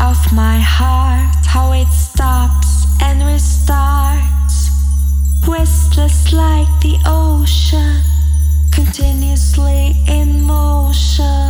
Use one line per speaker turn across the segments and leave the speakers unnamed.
of my heart, how it stops and restarts, restless like the ocean, continuously in motion.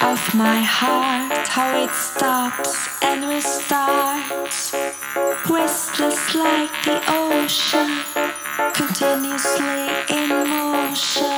of my heart, how it stops and restarts, restless like the ocean, continuously in motion.